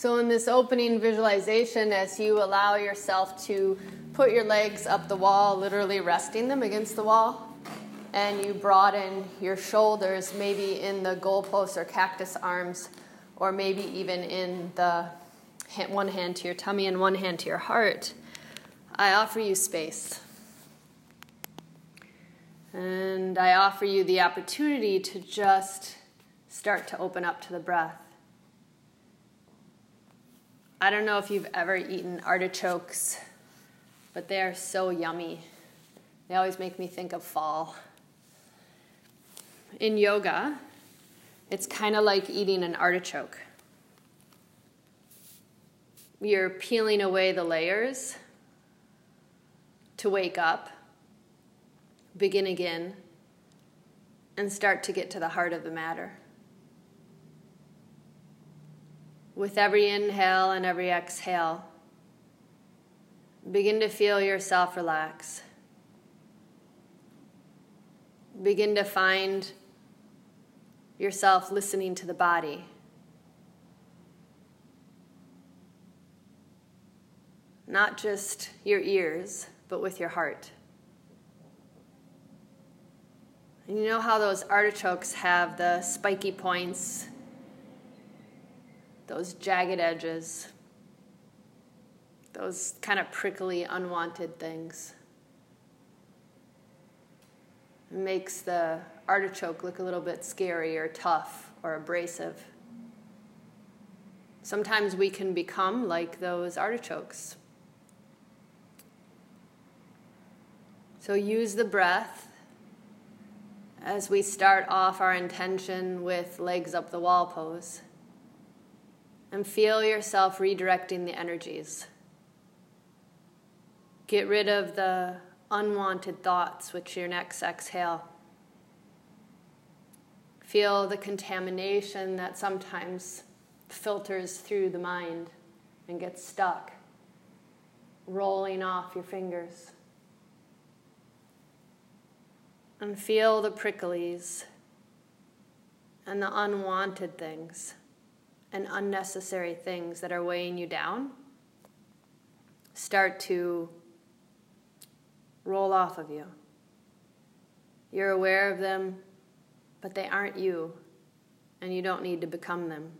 So, in this opening visualization, as you allow yourself to put your legs up the wall, literally resting them against the wall, and you broaden your shoulders, maybe in the goalpost or cactus arms, or maybe even in the one hand to your tummy and one hand to your heart, I offer you space. And I offer you the opportunity to just start to open up to the breath. I don't know if you've ever eaten artichokes, but they are so yummy. They always make me think of fall. In yoga, it's kind of like eating an artichoke. You're peeling away the layers to wake up begin again, and start to get to the heart of the matter. With every inhale and every exhale, begin to feel yourself relax. Begin to find yourself listening to the body. Not just your ears, but with your heart. And you know how those artichokes have the spiky points, those jagged edges, those kind of prickly, unwanted things. It makes the artichoke look a little bit scary or tough or abrasive. Sometimes we can become like those artichokes. So use the breath as we start off our intention with legs up the wall pose. And feel yourself redirecting the energies. Get rid of the unwanted thoughts with your next exhale. Feel the contamination that sometimes filters through the mind and gets stuck, rolling off your fingers and feel the pricklies and the unwanted things and unnecessary things that are weighing you down start to roll off of you. You're aware of them, but they aren't you, and you don't need to become them.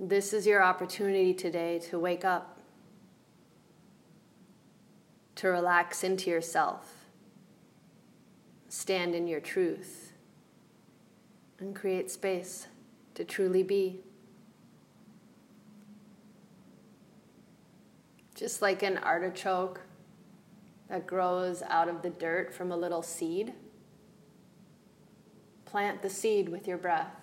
This is your opportunity today to wake up to relax into yourself, stand in your truth, and create space to truly be. Just like an artichoke that grows out of the dirt from a little seed, plant the seed with your breath.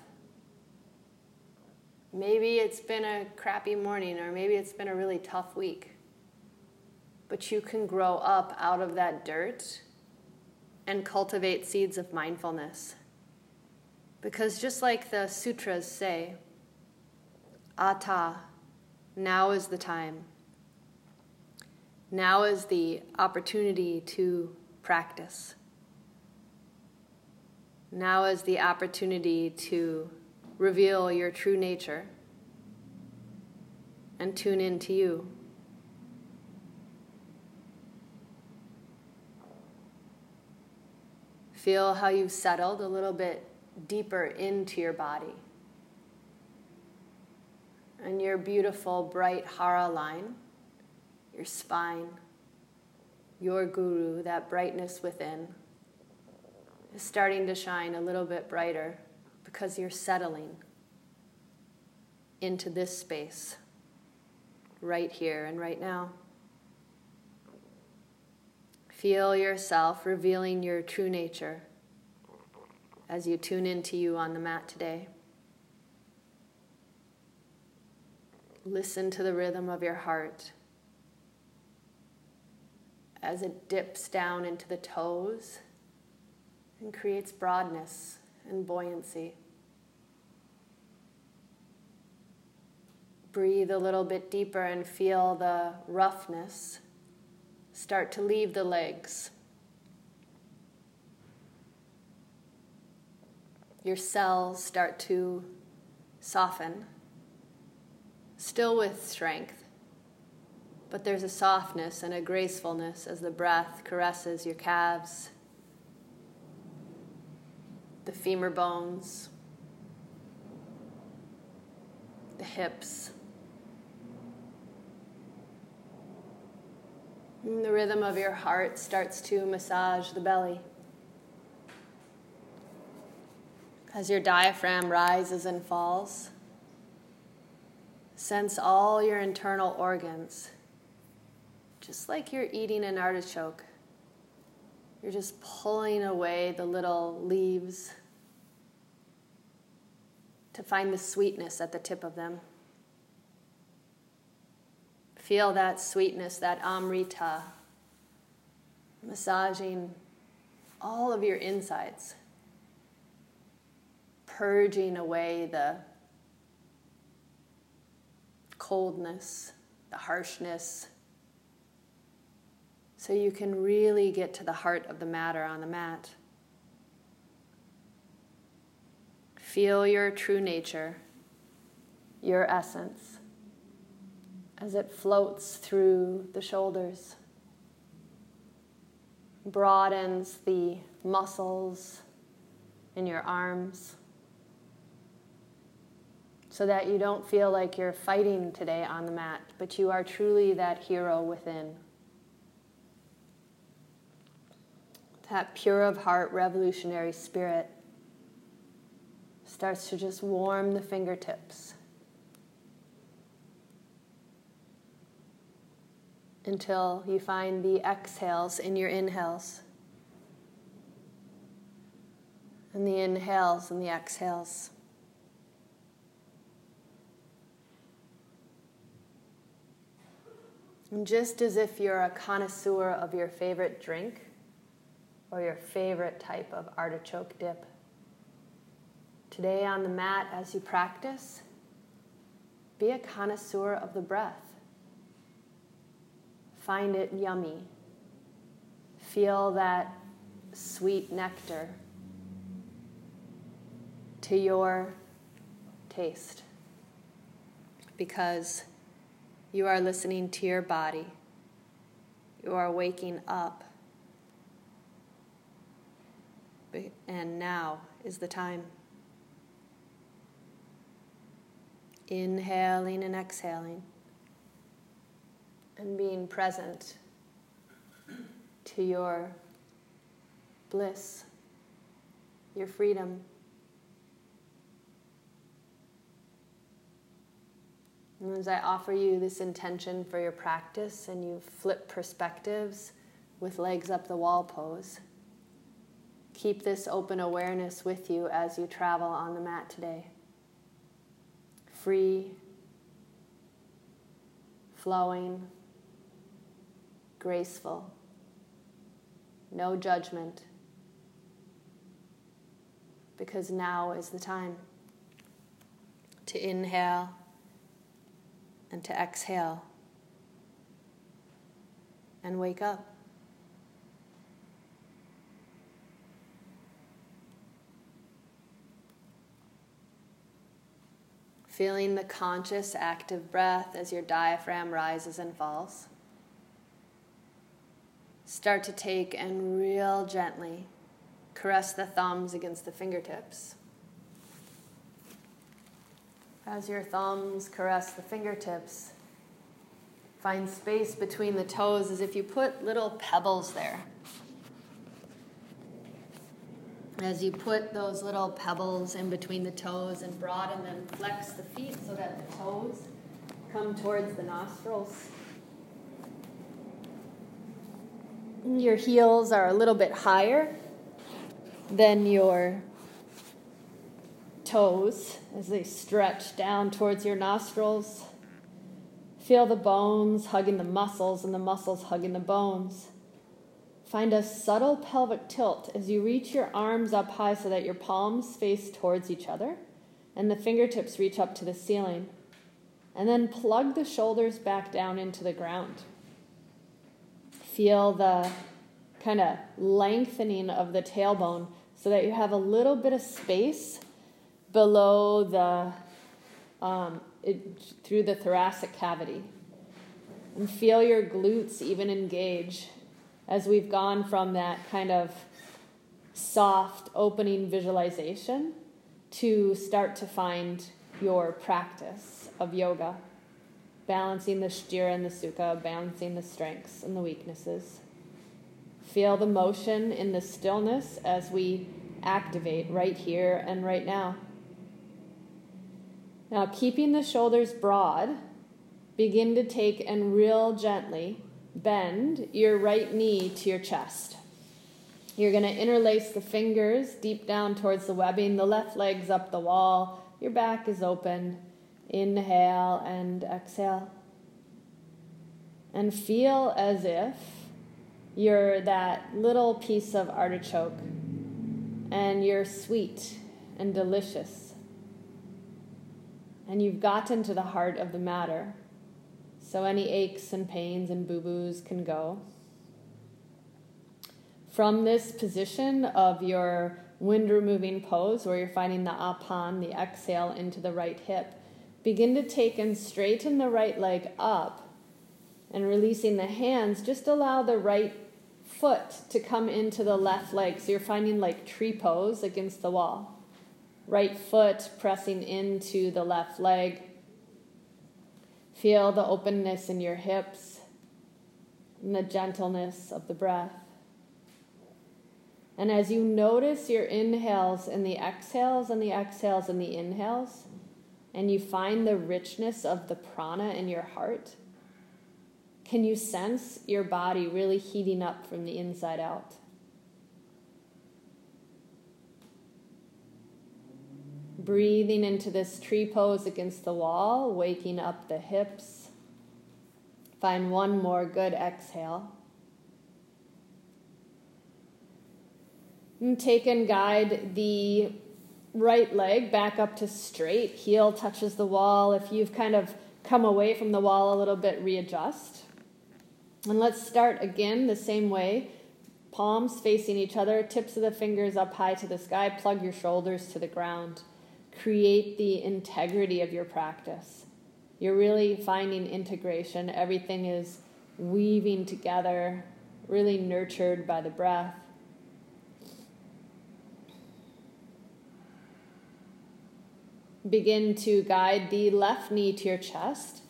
Maybe it's been a crappy morning, or maybe it's been a really tough week but you can grow up out of that dirt and cultivate seeds of mindfulness. Because just like the sutras say, Atha, now is the time. Now is the opportunity to practice. Now is the opportunity to reveal your true nature and tune in to you. Feel how you've settled a little bit deeper into your body. And your beautiful, bright hara line, your spine, your guru, that brightness within, is starting to shine a little bit brighter because you're settling into this space right here and right now. Feel yourself revealing your true nature as you tune into you on the mat today. Listen to the rhythm of your heart as it dips down into the toes and creates broadness and buoyancy. Breathe a little bit deeper and feel the roughness start to leave the legs. Your cells start to soften, still with strength. But there's a softness and a gracefulness as the breath caresses your calves, the femur bones, the hips. And the rhythm of your heart starts to massage the belly. As your diaphragm rises and falls, sense all your internal organs, just like you're eating an artichoke. You're just pulling away the little leaves to find the sweetness at the tip of them. Feel that sweetness, that amrita, massaging all of your insides purging away the coldness, the harshness, so you can really get to the heart of the matter on the mat. Feel your true nature, your essence, as it floats through the shoulders, broadens the muscles in your arms so that you don't feel like you're fighting today on the mat, but you are truly that hero within. That pure of heart revolutionary spirit starts to just warm the fingertips until you find the exhales in your inhales. And the inhales and the exhales. Just as if you're a connoisseur of your favorite drink or your favorite type of artichoke dip, today on the mat as you practice, be a connoisseur of the breath. Find it yummy. Feel that sweet nectar to your taste. Because you are listening to your body. You are waking up. And now is the time. Inhaling and exhaling, and being present to your bliss, your freedom. And as I offer you this intention for your practice and you flip perspectives with legs up the wall pose, keep this open awareness with you as you travel on the mat today. Free, flowing, graceful, no judgment, because now is the time to inhale and to exhale and wake up. Feeling the conscious, active breath as your diaphragm rises and falls. Start to take and real gently caress the thumbs against the fingertips. As your thumbs caress the fingertips, find space between the toes as if you put little pebbles there. As you put those little pebbles in between the toes and broaden them, flex the feet so that the toes come towards the nostrils. Your heels are a little bit higher than your toes as they stretch down towards your nostrils. Feel the bones hugging the muscles and the muscles hugging the bones. Find a subtle pelvic tilt as you reach your arms up high so that your palms face towards each other and the fingertips reach up to the ceiling. And then plug the shoulders back down into the ground. Feel the kind of lengthening of the tailbone so that you have a little bit of space below the, um, it, through the thoracic cavity. And feel your glutes even engage as we've gone from that kind of soft opening visualization to start to find your practice of yoga, balancing the sthira and the sukha, balancing the strengths and the weaknesses. Feel the motion in the stillness as we activate right here and right now. Now, keeping the shoulders broad, begin to take and real gently bend your right knee to your chest. You're going to interlace the fingers deep down towards the webbing, the left leg's up the wall, your back is open. Inhale and exhale. And feel as if you're that little piece of artichoke and you're sweet and delicious. And you've gotten to the heart of the matter. So any aches and pains and boo boos can go. From this position of your wind removing pose, where you're finding the apan, the exhale into the right hip, begin to take and straighten the right leg up and releasing the hands, just allow the right foot to come into the left leg. So you're finding like tree pose against the wall. Right foot pressing into the left leg. Feel the openness in your hips and the gentleness of the breath. And as you notice your inhales and the exhales and the exhales and the inhales, and you find the richness of the prana in your heart, can you sense your body really heating up from the inside out? Breathing into this tree pose against the wall, waking up the hips. Find one more good exhale. And take and guide the right leg back up to straight. Heel touches the wall. If you've kind of come away from the wall a little bit, readjust. And let's start again the same way. Palms facing each other, tips of the fingers up high to the sky, plug your shoulders to the ground. Create the integrity of your practice. You're really finding integration. Everything is weaving together, really nurtured by the breath. Begin to guide the left knee to your chest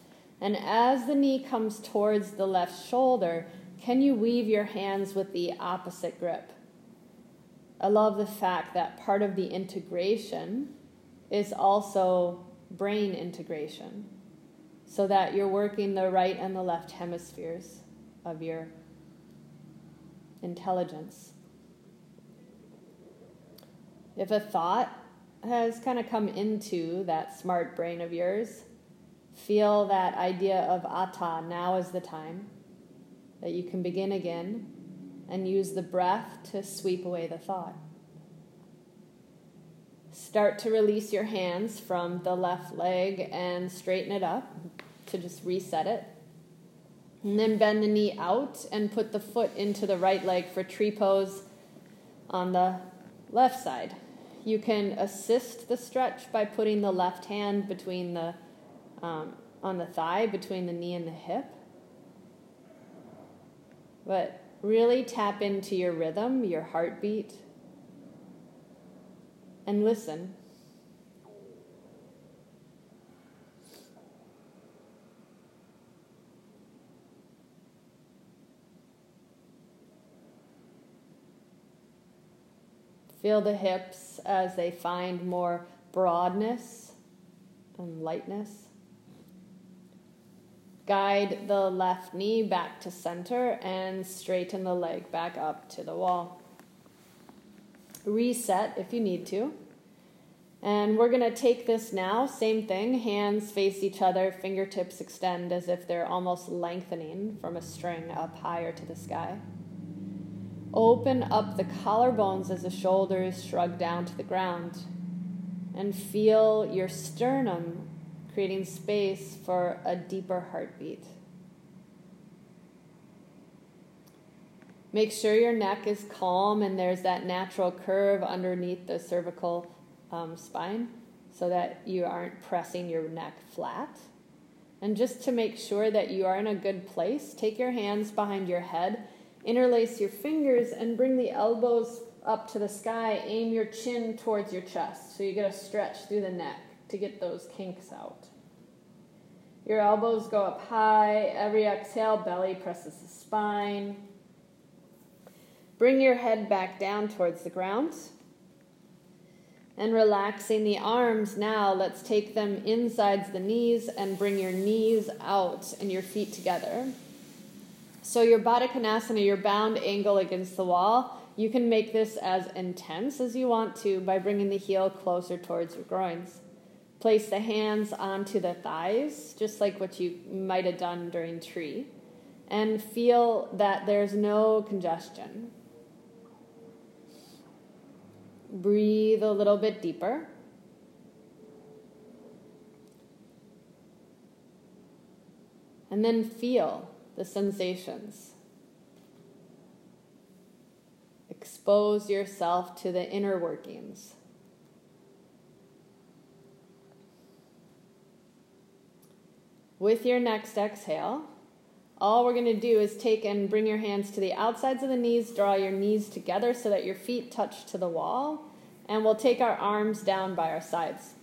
and as the knee comes towards the left shoulder, can you weave your hands with the opposite grip? I love the fact that part of the integration is also brain integration, so that you're working the right and the left hemispheres of your intelligence. If a thought has kind of come into that smart brain of yours, Feel that idea of atha, now is the time, that you can begin again and use the breath to sweep away the thought. Start to release your hands from the left leg and straighten it up to just reset it. And then bend the knee out and put the foot into the right leg for tree pose on the left side. You can assist the stretch by putting the left hand between the um, on the thigh between the knee and the hip. But really tap into your rhythm, your heartbeat, and listen. Feel the hips as they find more broadness and lightness. Guide the left knee back to center and straighten the leg back up to the wall. Reset if you need to. And we're going to take this now, same thing, hands face each other, fingertips extend as if they're almost lengthening from a string up higher to the sky. Open up the collarbones as the shoulders shrug down to the ground. And feel your sternum creating space for a deeper heartbeat. Make sure your neck is calm and there's that natural curve underneath the cervical um, spine. so that you aren't pressing your neck flat. And just to make sure that you are in a good place, take your hands behind your head, interlace your fingers, and bring the elbows up to the sky. Aim your chin towards your chest so you get a stretch through the neck to get those kinks out. Your elbows go up high. Every exhale, belly presses the spine. Bring your head back down towards the ground. And relaxing the arms now, let's take them inside the knees and bring your knees out and your feet together. So, your Baddha Konasana, your bound angle against the wall, you can make this as intense as you want to by bringing the heel closer towards your groins. Place the hands onto the thighs, just like what you might have done during tree, and feel that there's no congestion. Breathe a little bit deeper. And then feel the sensations. Expose yourself to the inner workings. With your next exhale, all we're going to do is take and bring your hands to the outsides of the knees, draw your knees together so that your feet touch to the wall, and we'll take our arms down by our sides.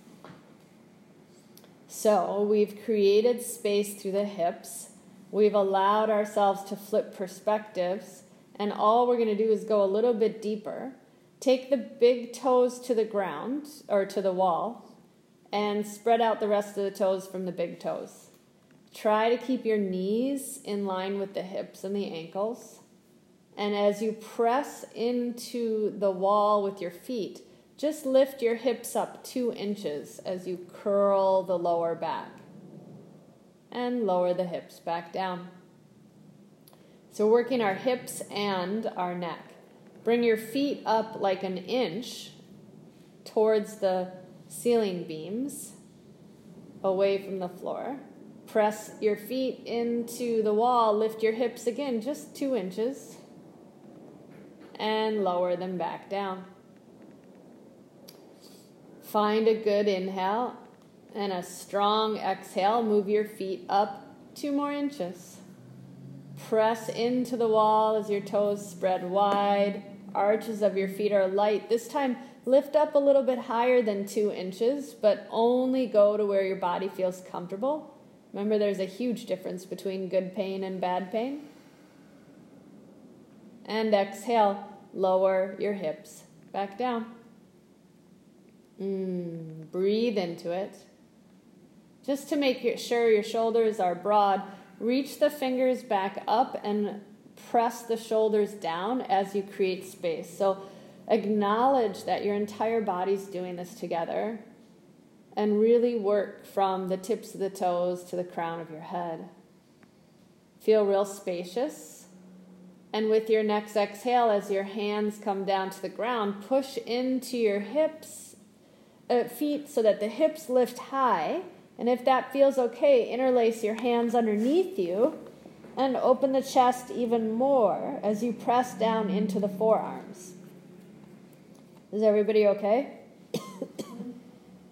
So we've created space through the hips, we've allowed ourselves to flip perspectives, and all we're going to do is go a little bit deeper. Take the big toes to the ground or to the wall, and spread out the rest of the toes from the big toes. Try to keep your knees in line with the hips and the ankles. And as you press into the wall with your feet, just lift your hips up two inches as you curl the lower back. And lower the hips back down. So, working our hips and our neck. Bring your feet up like an inch towards the ceiling beams, away from the floor. Press your feet into the wall, lift your hips again just two inches, and lower them back down. Find a good inhale and a strong exhale. Move your feet up two more inches. Press into the wall as your toes spread wide. Arches of your feet are light. This time, lift up a little bit higher than two inches, but only go to where your body feels comfortable. Remember, there's a huge difference between good pain and bad pain. And exhale, lower your hips back down. Mm, breathe into it. Just to make sure your shoulders are broad, reach the fingers back up and press the shoulders down as you create space. So acknowledge that your entire body's doing this together and really work from the tips of the toes to the crown of your head. Feel real spacious. And with your next exhale, as your hands come down to the ground, push into your hips, uh, feet so that the hips lift high. And if that feels okay, interlace your hands underneath you and open the chest even more as you press down into the forearms. Is everybody okay?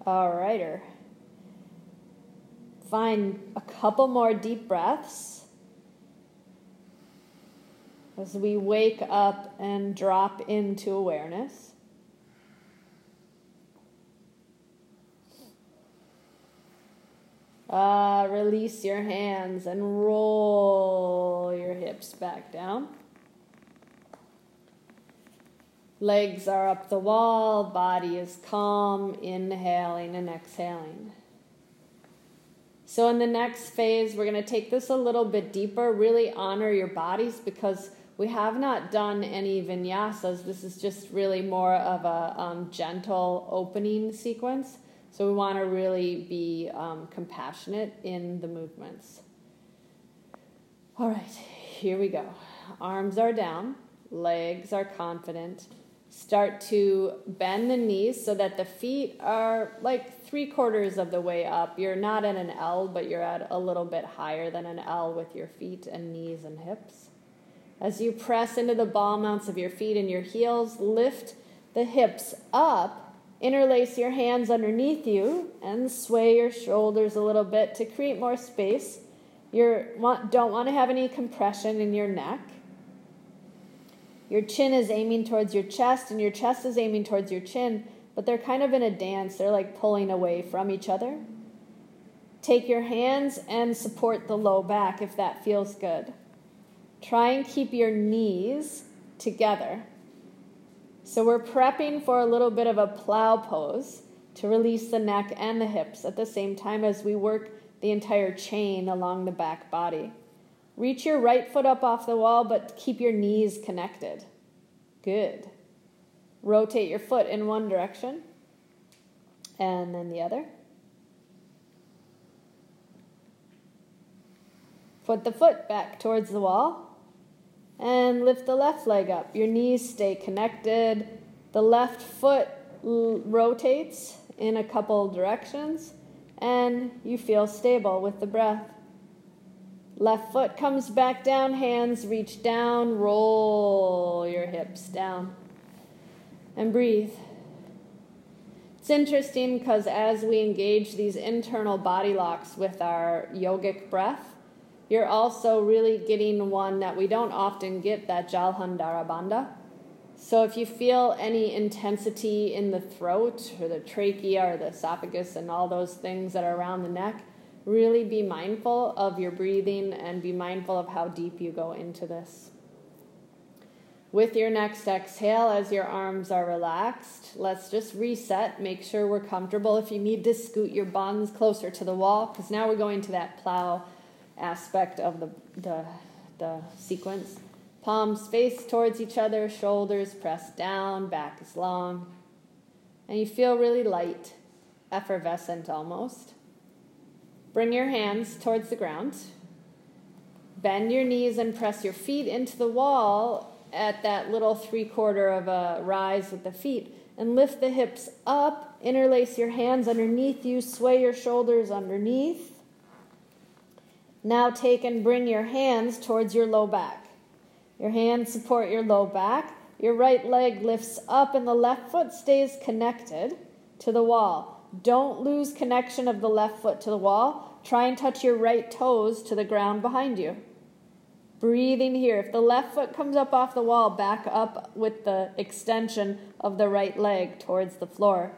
All righter. Find a couple more deep breaths as we wake up and drop into awareness. Uh, release your hands and roll your hips back down. Legs are up the wall, body is calm, inhaling and exhaling. So, in the next phase, we're going to take this a little bit deeper, really honor your bodies because we have not done any vinyasas. This is just really more of a um, gentle opening sequence. So, we want to really be um, compassionate in the movements. All right, here we go. Arms are down, legs are confident start to bend the knees so that the feet are like three quarters of the way up. You're not at an L, but you're at a little bit higher than an L with your feet and knees and hips. As you press into the ball mounts of your feet and your heels, lift the hips up Interlace your hands underneath you and sway your shoulders a little bit to create more space. You want, don't want to have any compression in your neck. Your chin is aiming towards your chest, and your chest is aiming towards your chin, but they're kind of in a dance. They're like pulling away from each other. Take your hands and support the low back if that feels good. Try and keep your knees together. So we're prepping for a little bit of a plow pose to release the neck and the hips at the same time as we work the entire chain along the back body. Reach your right foot up off the wall, but keep your knees connected. Good. Rotate your foot in one direction and then the other. Put the foot back towards the wall and lift the left leg up. Your knees stay connected. The left foot l- rotates in a couple directions and you feel stable with the breath. Left foot comes back down, hands reach down, roll your hips down, and breathe. It's interesting because as we engage these internal body locks with our yogic breath, you're also really getting one that we don't often get that Jalandhara Bandha. So if you feel any intensity in the throat or the trachea or the esophagus and all those things that are around the neck, really be mindful of your breathing and be mindful of how deep you go into this. With your next exhale, as your arms are relaxed, let's just reset. Make sure we're comfortable. If you need to scoot your buns closer to the wall, because now we're going to that plow aspect of the, the, the sequence. Palms face towards each other, shoulders pressed down, back is long. And you feel really light, effervescent almost. Bring your hands towards the ground. Bend your knees and press your feet into the wall at that little three quarter of a rise with the feet. And lift the hips up. Interlace your hands underneath you. Sway your shoulders underneath. Now take and bring your hands towards your low back. Your hands support your low back. Your right leg lifts up and the left foot stays connected to the wall. Don't lose connection of the left foot to the wall. Try and touch your right toes to the ground behind you. Breathing here. If the left foot comes up off the wall, back up with the extension of the right leg towards the floor.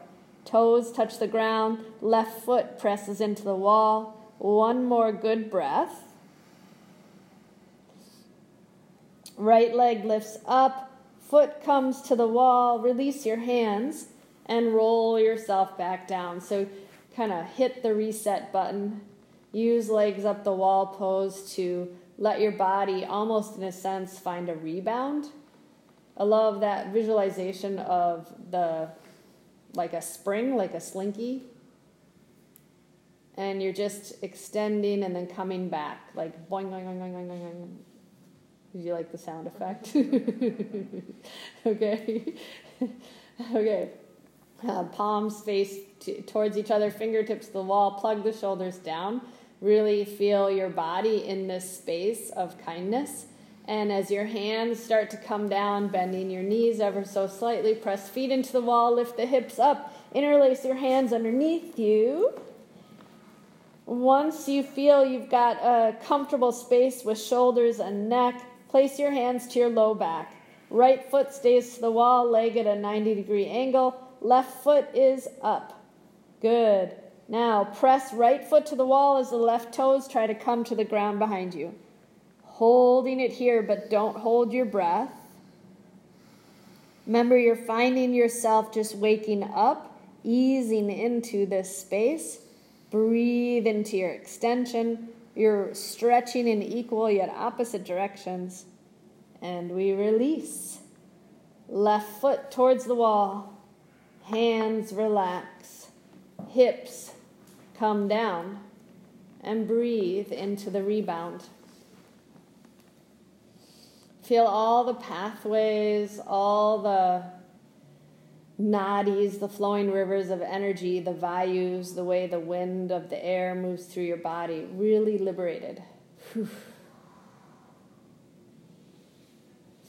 Toes touch the ground, left foot presses into the wall. One more good breath. Right leg lifts up, foot comes to the wall. Release your hands and roll yourself back down. So, kind of hit the reset button. Use legs up the wall pose to let your body, almost in a sense, find a rebound. I love that visualization of the like a spring, like a slinky. And you're just extending and then coming back, like boing, boing, boing, boing, boing, boing. Did you like the sound effect? okay. okay. Uh, palms face t- towards each other, fingertips to the wall, plug the shoulders down. Really feel your body in this space of kindness. And as your hands start to come down, bending your knees ever so slightly, press feet into the wall, lift the hips up, interlace your hands underneath you. Once you feel you've got a comfortable space with shoulders and neck, place your hands to your low back. Right foot stays to the wall, leg at a 90 degree angle. Left foot is up. Good. Now press right foot to the wall as the left toes try to come to the ground behind you. Holding it here, but don't hold your breath. Remember, you're finding yourself just waking up, easing into this space. Breathe into your extension. You're stretching in equal yet opposite directions. And we release. Left foot towards the wall. Hands relax, hips come down, and breathe into the rebound. Feel all the pathways, all the nadis, the flowing rivers of energy, the vayus, the way the wind of the air moves through your body, really liberated. Whew.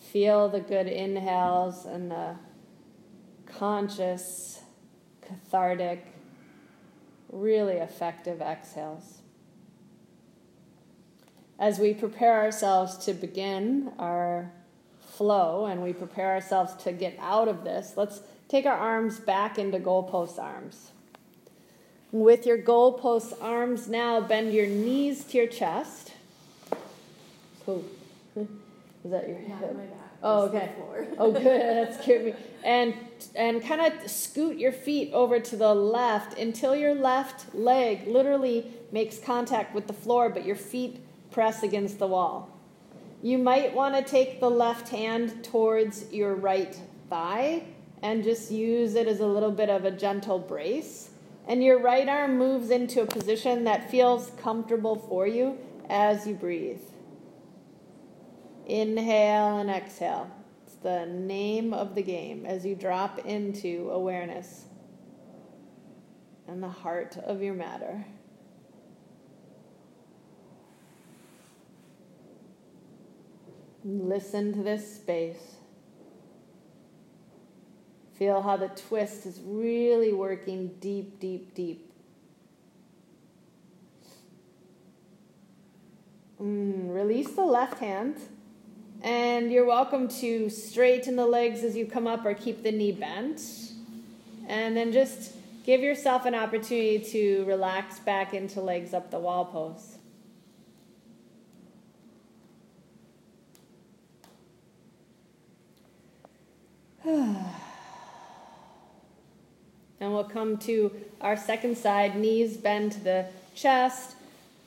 Feel the good inhales and the conscious cathartic, really effective exhales. As we prepare ourselves to begin our flow and we prepare ourselves to get out of this, let's take our arms back into goalpost arms. With your goalpost arms now, bend your knees to your chest. Oh, is that your hip? Oh, okay. oh, good. That's scared me. And and kind of scoot your feet over to the left until your left leg literally makes contact with the floor, but your feet press against the wall. You might want to take the left hand towards your right thigh and just use it as a little bit of a gentle brace. And your right arm moves into a position that feels comfortable for you as you breathe. Inhale and exhale. It's the name of the game as you drop into awareness and the heart of your matter. Listen to this space. Feel how the twist is really working deep, deep, deep. Mm, release the left hand. And you're welcome to straighten the legs as you come up or keep the knee bent. And then just give yourself an opportunity to relax back into legs up the wall pose. And we'll come to our second side, knees bend to the chest.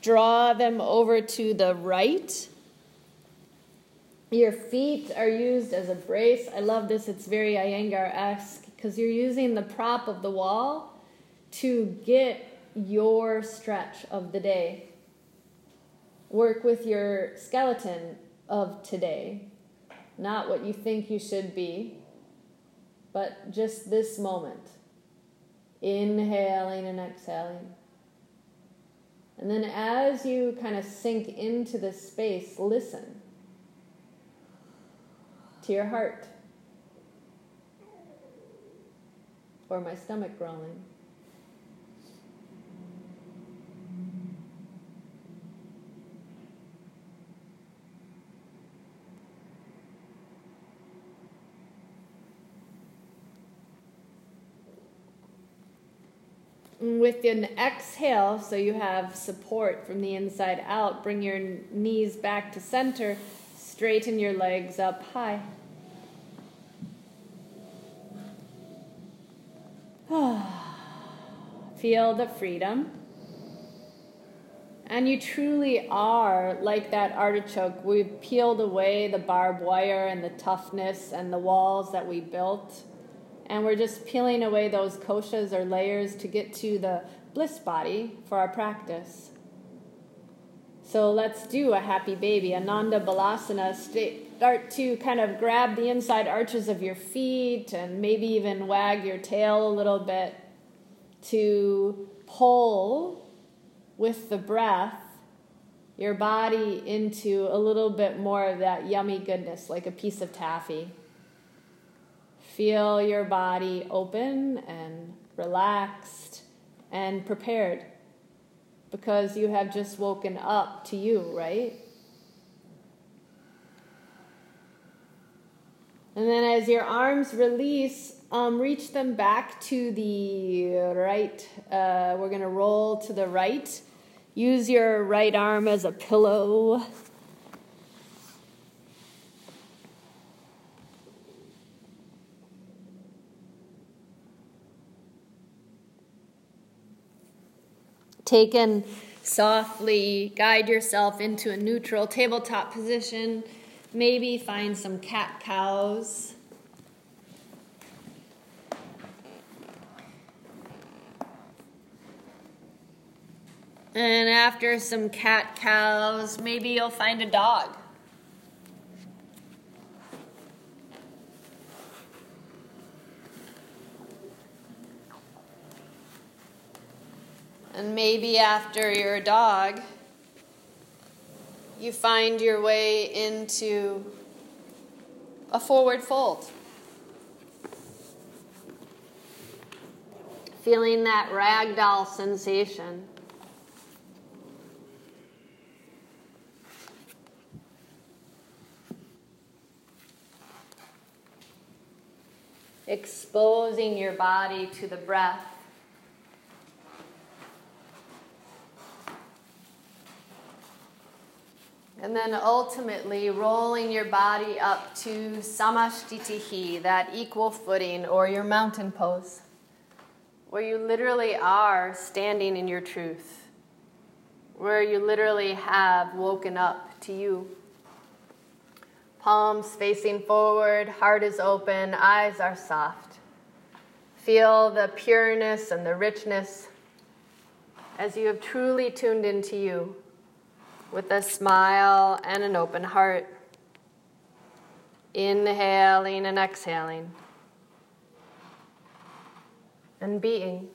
Draw them over to the right. Your feet are used as a brace. I love this. It's very Iyengar esque because you're using the prop of the wall to get your stretch of the day. Work with your skeleton of today, not what you think you should be, but just this moment. Inhaling and exhaling. And then as you kind of sink into this space, listen to your heart or my stomach growling. with an exhale, so you have support from the inside out, bring your knees back to center, straighten your legs up high. Feel the freedom. And you truly are like that artichoke. We've peeled away the barbed wire and the toughness and the walls that we built and we're just peeling away those koshas or layers to get to the bliss body for our practice. So let's do a happy baby, Ananda Balasana. Start to kind of grab the inside arches of your feet and maybe even wag your tail a little bit to pull with the breath your body into a little bit more of that yummy goodness, like a piece of taffy. Feel your body open and relaxed and prepared because you have just woken up to you, right? And then as your arms release, um, reach them back to the right. Uh, we're going to roll to the right. Use your right arm as a pillow. Taken softly, guide yourself into a neutral tabletop position. Maybe find some cat cows. And after some cat cows, maybe you'll find a dog. And maybe after you're a dog, you find your way into a forward fold. feeling that ragdoll sensation. Exposing your body to the breath. And then ultimately rolling your body up to samasthitihi, that equal footing, or your mountain pose, where you literally are standing in your truth, where you literally have woken up to you. Palms facing forward, heart is open, eyes are soft. Feel the pureness and the richness as you have truly tuned into you with a smile and an open heart. Inhaling and exhaling. And being.